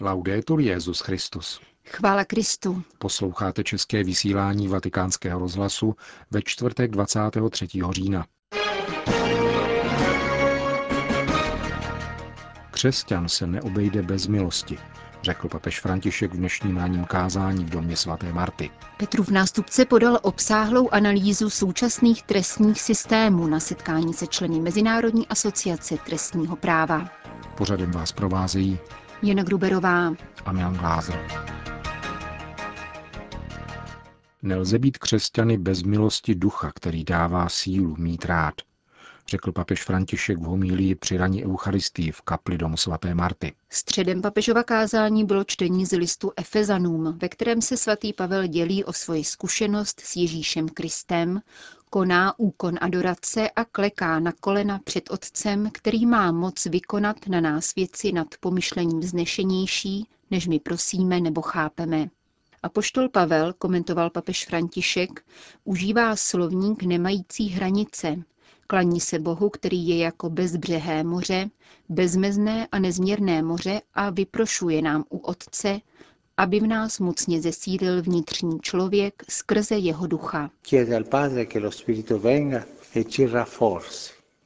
Laudetur Jezus Christus. Chvála Kristu. Posloucháte české vysílání Vatikánského rozhlasu ve čtvrtek 23. října. Křesťan se neobejde bez milosti, řekl papež František v dnešním ranním kázání v domě svaté Marty. Petrův nástupce podal obsáhlou analýzu současných trestních systémů na setkání se členy Mezinárodní asociace trestního práva. Pořadem vás provázejí Jana Gruberová a Milan Glázer. Nelze být křesťany bez milosti ducha, který dává sílu mít rád, řekl papež František v homílii při raní Eucharistii v kapli domu svaté Marty. Středem papežova kázání bylo čtení z listu Efezanům, ve kterém se svatý Pavel dělí o svoji zkušenost s Ježíšem Kristem, koná úkon adorace a kleká na kolena před Otcem, který má moc vykonat na nás věci nad pomyšlením znešenější, než my prosíme nebo chápeme. Apoštol Pavel, komentoval papež František, užívá slovník nemající hranice. Klaní se Bohu, který je jako bezbřehé moře, bezmezné a nezměrné moře a vyprošuje nám u Otce, aby v nás mocně zesílil vnitřní člověk skrze jeho ducha.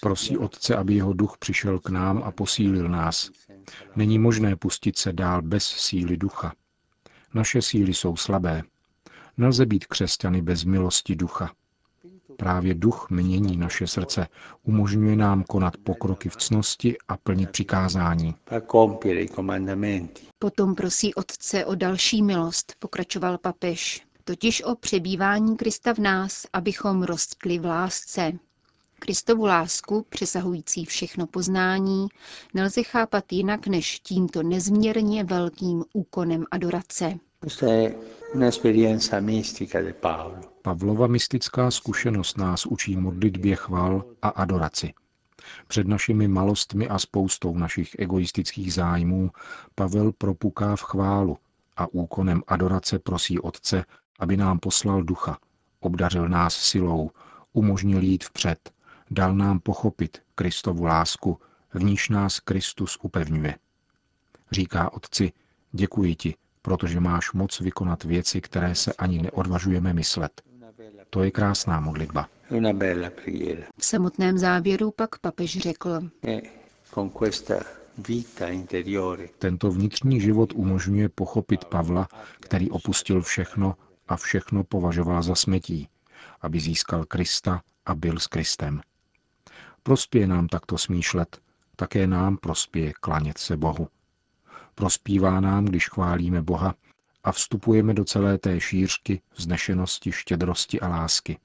Prosí Otce, aby jeho duch přišel k nám a posílil nás. Není možné pustit se dál bez síly ducha. Naše síly jsou slabé. Nelze být křesťany bez milosti ducha. Právě duch mění naše srdce, umožňuje nám konat pokroky v cnosti a plnit přikázání. Potom prosí Otce o další milost, pokračoval papež, totiž o přebývání Krista v nás, abychom rostli v lásce. Kristovu lásku, přesahující všechno poznání, nelze chápat jinak než tímto nezměrně velkým úkonem adorace. Pavlova mystická zkušenost nás učí modlitbě chval a adoraci. Před našimi malostmi a spoustou našich egoistických zájmů Pavel propuká v chválu a úkonem adorace prosí Otce, aby nám poslal ducha, obdařil nás silou, umožnil jít vpřed, dal nám pochopit Kristovu lásku, v níž nás Kristus upevňuje. Říká Otci, děkuji ti, protože máš moc vykonat věci, které se ani neodvažujeme myslet. To je krásná modlitba. V samotném závěru pak papež řekl, tento vnitřní život umožňuje pochopit Pavla, který opustil všechno a všechno považoval za smetí, aby získal Krista a byl s Kristem. Prospěje nám takto smýšlet, také nám prospěje klanět se Bohu. Prospívá nám, když chválíme Boha a vstupujeme do celé té šířky, vznešenosti, štědrosti a lásky.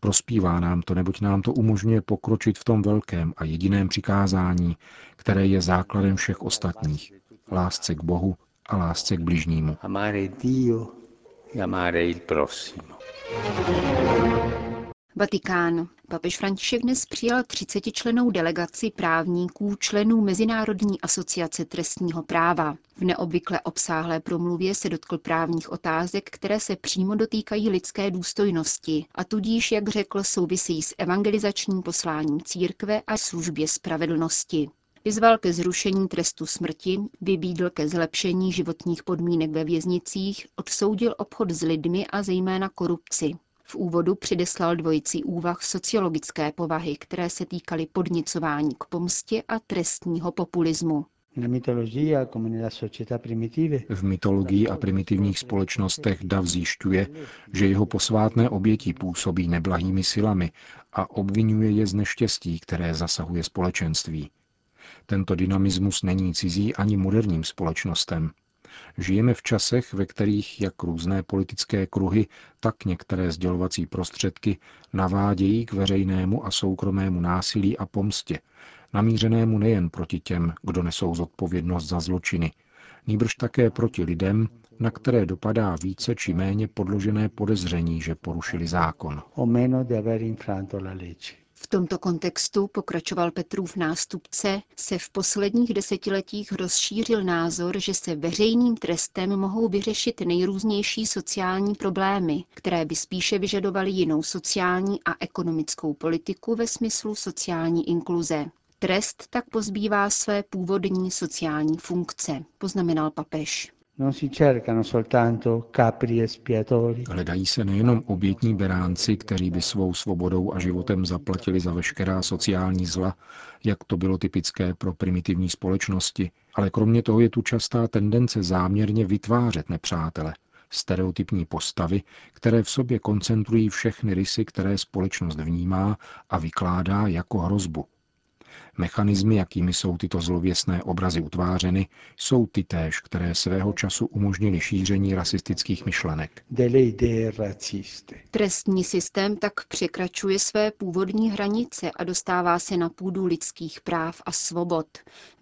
Prospívá nám to, neboť nám to umožňuje pokročit v tom velkém a jediném přikázání, které je základem všech ostatních. Lásce k Bohu a lásce k bližnímu. Amare Dio e amare il prossimo. Vatikán. Papež František dnes přijal 30 členou delegaci právníků členů Mezinárodní asociace trestního práva. V neobvykle obsáhlé promluvě se dotkl právních otázek, které se přímo dotýkají lidské důstojnosti a tudíž, jak řekl, souvisí s evangelizačním posláním církve a službě spravedlnosti. Vyzval ke zrušení trestu smrti, vybídl ke zlepšení životních podmínek ve věznicích, odsoudil obchod s lidmi a zejména korupci. V úvodu přideslal dvojicí úvah sociologické povahy, které se týkaly podnicování k pomstě a trestního populismu. V mytologii a primitivních společnostech Dav zjišťuje, že jeho posvátné oběti působí neblahými silami a obvinuje je z neštěstí, které zasahuje společenství. Tento dynamismus není cizí ani moderním společnostem. Žijeme v časech, ve kterých jak různé politické kruhy, tak některé sdělovací prostředky navádějí k veřejnému a soukromému násilí a pomstě, namířenému nejen proti těm, kdo nesou zodpovědnost za zločiny, nýbrž také proti lidem, na které dopadá více či méně podložené podezření, že porušili zákon. V tomto kontextu, pokračoval Petrův nástupce, se v posledních desetiletích rozšířil názor, že se veřejným trestem mohou vyřešit nejrůznější sociální problémy, které by spíše vyžadovaly jinou sociální a ekonomickou politiku ve smyslu sociální inkluze. Trest tak pozbývá své původní sociální funkce, poznamenal papež. Hledají se nejenom obětní beránci, kteří by svou svobodou a životem zaplatili za veškerá sociální zla, jak to bylo typické pro primitivní společnosti, ale kromě toho je tu častá tendence záměrně vytvářet nepřátele, stereotypní postavy, které v sobě koncentrují všechny rysy, které společnost vnímá a vykládá jako hrozbu. Mechanismy, jakými jsou tyto zlověsné obrazy utvářeny, jsou ty též, které svého času umožnili šíření rasistických myšlenek. Trestní systém tak překračuje své původní hranice a dostává se na půdu lidských práv a svobod,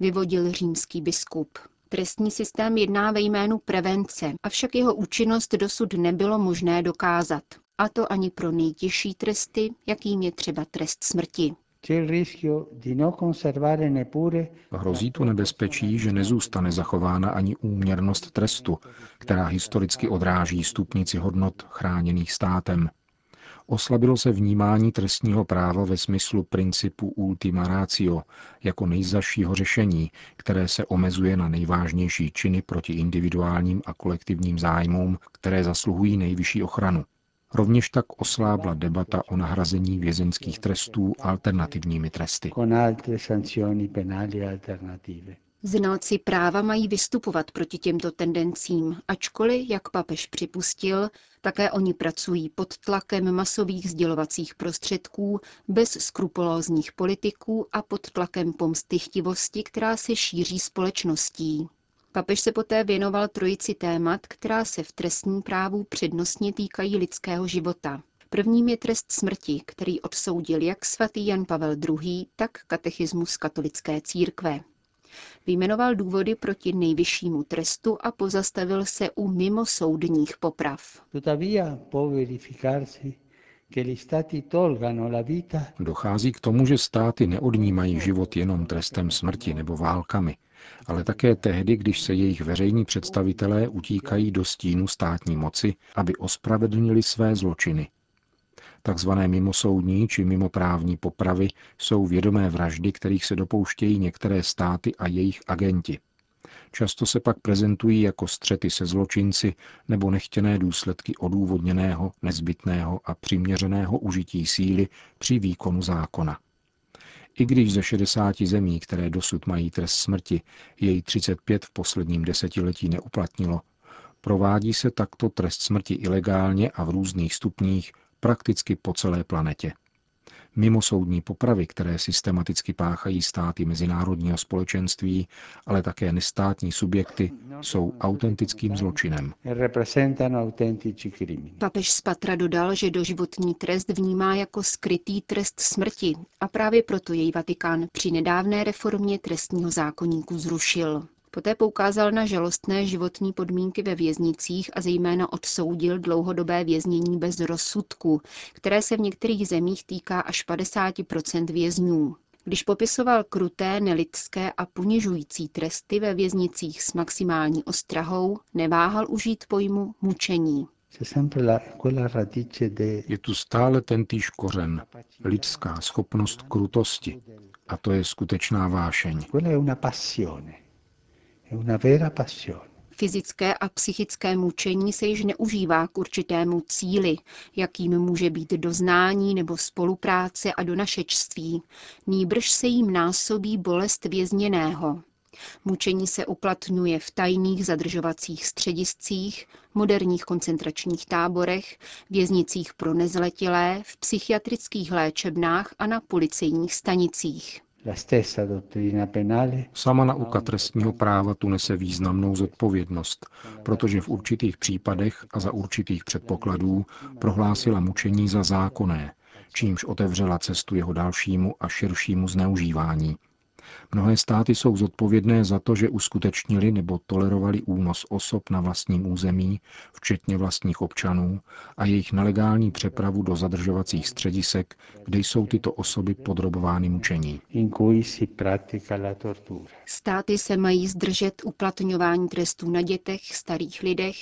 vyvodil římský biskup. Trestní systém jedná ve jménu prevence, avšak jeho účinnost dosud nebylo možné dokázat. A to ani pro nejtěžší tresty, jakým je třeba trest smrti. Hrozí tu nebezpečí, že nezůstane zachována ani úměrnost trestu, která historicky odráží stupnici hodnot chráněných státem. Oslabilo se vnímání trestního práva ve smyslu principu ultima ratio jako nejzašího řešení, které se omezuje na nejvážnější činy proti individuálním a kolektivním zájmům, které zasluhují nejvyšší ochranu. Rovněž tak oslábla debata o nahrazení vězeňských trestů alternativními tresty. Znalci práva mají vystupovat proti těmto tendencím, ačkoliv, jak papež připustil, také oni pracují pod tlakem masových sdělovacích prostředků, bez skrupulózních politiků a pod tlakem pomstychtivosti, která se šíří společností. Papež se poté věnoval trojici témat, která se v trestním právu přednostně týkají lidského života. Prvním je trest smrti, který odsoudil jak svatý Jan Pavel II., tak katechismus katolické církve. Vyjmenoval důvody proti nejvyššímu trestu a pozastavil se u mimosoudních poprav. Dochází k tomu, že státy neodnímají život jenom trestem smrti nebo válkami, ale také tehdy, když se jejich veřejní představitelé utíkají do stínu státní moci, aby ospravedlnili své zločiny. Takzvané mimosoudní či mimoprávní popravy jsou vědomé vraždy, kterých se dopouštějí některé státy a jejich agenti. Často se pak prezentují jako střety se zločinci nebo nechtěné důsledky odůvodněného, nezbytného a přiměřeného užití síly při výkonu zákona. I když ze 60 zemí, které dosud mají trest smrti, jej 35 v posledním desetiletí neuplatnilo, provádí se takto trest smrti ilegálně a v různých stupních prakticky po celé planetě. Mimosoudní popravy, které systematicky páchají státy mezinárodního společenství, ale také nestátní subjekty, jsou autentickým zločinem. Papež z Patra dodal, že doživotní trest vnímá jako skrytý trest smrti a právě proto jej Vatikán při nedávné reformě trestního zákonníku zrušil. Poté poukázal na žalostné životní podmínky ve věznicích a zejména odsoudil dlouhodobé věznění bez rozsudku, které se v některých zemích týká až 50% vězňů. Když popisoval kruté, nelidské a ponižující tresty ve věznicích s maximální ostrahou, neváhal užít pojmu mučení. Je tu stále tentýž kořen, lidská schopnost krutosti. A to je skutečná vášeň. Fyzické a psychické mučení se již neužívá k určitému cíli, jakým může být doznání nebo spolupráce a donašečství, nýbrž se jim násobí bolest vězněného. Mučení se uplatňuje v tajných zadržovacích střediscích, moderních koncentračních táborech, věznicích pro nezletilé, v psychiatrických léčebnách a na policejních stanicích. Sama nauka trestního práva tu nese významnou zodpovědnost, protože v určitých případech a za určitých předpokladů prohlásila mučení za zákonné, čímž otevřela cestu jeho dalšímu a širšímu zneužívání. Mnohé státy jsou zodpovědné za to, že uskutečnili nebo tolerovali únos osob na vlastním území, včetně vlastních občanů, a jejich nelegální přepravu do zadržovacích středisek, kde jsou tyto osoby podrobovány mučení. Státy se mají zdržet uplatňování trestů na dětech, starých lidech,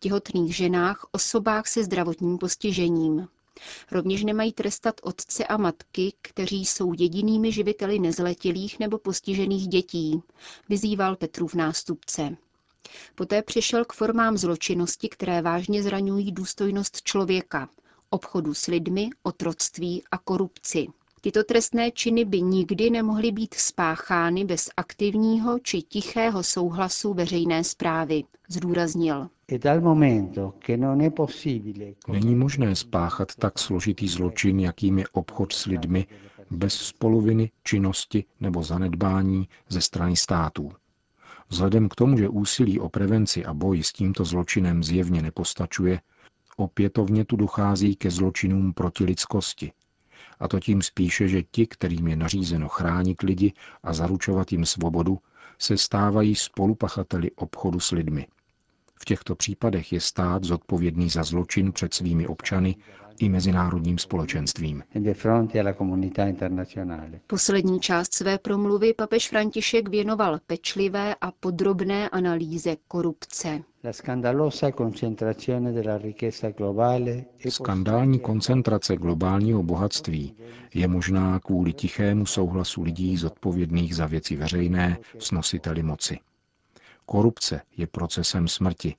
těhotných ženách, osobách se zdravotním postižením. Rovněž nemají trestat otce a matky, kteří jsou jedinými živiteli nezletilých nebo postižených dětí, vyzýval Petrův nástupce. Poté přišel k formám zločinnosti, které vážně zraňují důstojnost člověka, obchodu s lidmi, otroctví a korupci. Tyto trestné činy by nikdy nemohly být spáchány bez aktivního či tichého souhlasu veřejné zprávy, zdůraznil. Není možné spáchat tak složitý zločin, jakým je obchod s lidmi, bez spoloviny, činnosti nebo zanedbání ze strany států. Vzhledem k tomu, že úsilí o prevenci a boj s tímto zločinem zjevně nepostačuje, opětovně tu dochází ke zločinům proti lidskosti. A to tím spíše, že ti, kterým je nařízeno chránit lidi a zaručovat jim svobodu, se stávají spolupachateli obchodu s lidmi. V těchto případech je stát zodpovědný za zločin před svými občany i mezinárodním společenstvím. Poslední část své promluvy papež František věnoval pečlivé a podrobné analýze korupce. Skandální koncentrace globálního bohatství je možná kvůli tichému souhlasu lidí zodpovědných za věci veřejné s nositeli moci. Korupce je procesem smrti.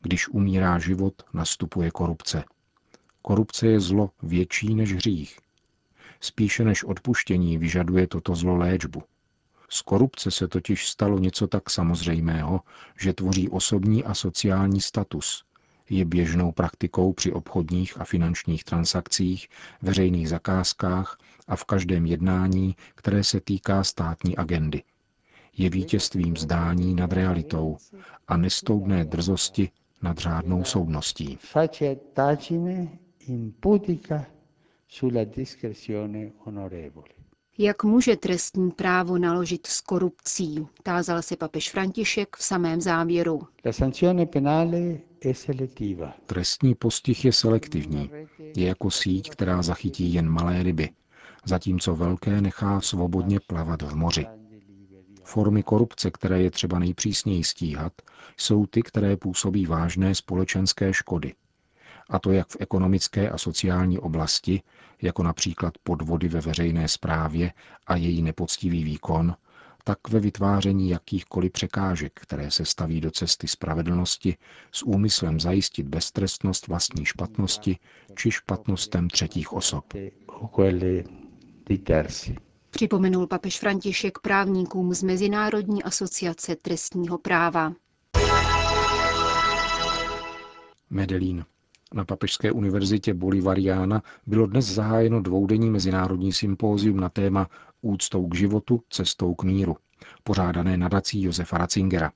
Když umírá život, nastupuje korupce. Korupce je zlo větší než hřích. Spíše než odpuštění vyžaduje toto zlo léčbu. Z korupce se totiž stalo něco tak samozřejmého, že tvoří osobní a sociální status. Je běžnou praktikou při obchodních a finančních transakcích, veřejných zakázkách a v každém jednání, které se týká státní agendy. Je vítězstvím zdání nad realitou a nestoudné drzosti nad řádnou soudností sulla discrezione onorevole. Jak může trestní právo naložit s korupcí? Tázal se papež František v samém závěru. Trestní postih je selektivní. Je jako síť, která zachytí jen malé ryby, zatímco velké nechá svobodně plavat v moři. Formy korupce, které je třeba nejpřísněji stíhat, jsou ty, které působí vážné společenské škody a to jak v ekonomické a sociální oblasti, jako například podvody ve veřejné správě a její nepoctivý výkon, tak ve vytváření jakýchkoliv překážek, které se staví do cesty spravedlnosti s úmyslem zajistit beztrestnost vlastní špatnosti či špatnostem třetích osob. Připomenul papež František právníkům z Mezinárodní asociace trestního práva. Medellín. Na Papežské univerzitě Bolivariana bylo dnes zahájeno dvoudenní mezinárodní sympózium na téma Úctou k životu, cestou k míru, pořádané nadací Josefa Ratzingera.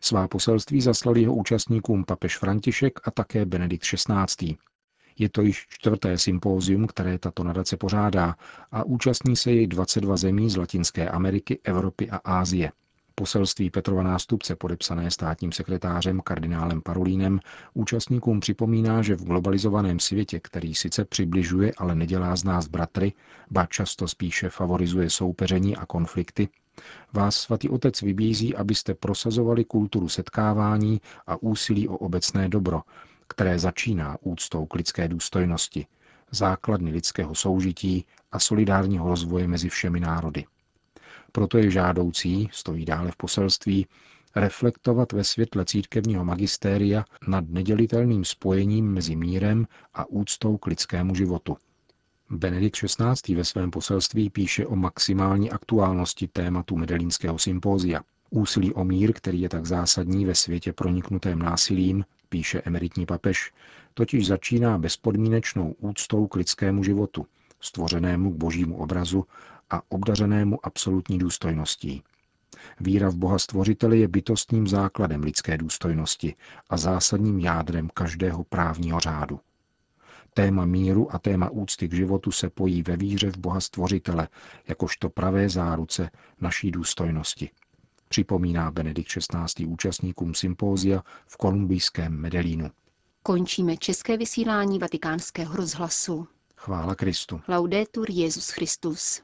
Svá poselství zaslal jeho účastníkům papež František a také Benedikt XVI. Je to již čtvrté sympózium, které tato nadace pořádá a účastní se jej 22 zemí z Latinské Ameriky, Evropy a Ázie. Poselství Petrova nástupce, podepsané státním sekretářem kardinálem Parolínem, účastníkům připomíná, že v globalizovaném světě, který sice přibližuje, ale nedělá z nás bratry, ba často spíše favorizuje soupeření a konflikty, vás svatý otec vybízí, abyste prosazovali kulturu setkávání a úsilí o obecné dobro, které začíná úctou k lidské důstojnosti, základny lidského soužití a solidárního rozvoje mezi všemi národy. Proto je žádoucí, stojí dále v poselství, reflektovat ve světle církevního magistéria nad nedělitelným spojením mezi mírem a úctou k lidskému životu. Benedikt XVI. ve svém poselství píše o maximální aktuálnosti tématu Medelínského sympózia. Úsilí o mír, který je tak zásadní ve světě proniknutém násilím, píše emeritní papež, totiž začíná bezpodmínečnou úctou k lidskému životu, stvořenému k božímu obrazu a obdařenému absolutní důstojností. Víra v Boha Stvořitele je bytostním základem lidské důstojnosti a zásadním jádrem každého právního řádu. Téma míru a téma úcty k životu se pojí ve víře v Boha Stvořitele, jakožto pravé záruce naší důstojnosti. Připomíná Benedikt XVI. účastníkům sympózia v kolumbijském Medelínu. Končíme české vysílání vatikánského rozhlasu. Chvála Kristu. Laudetur Jezus Christus.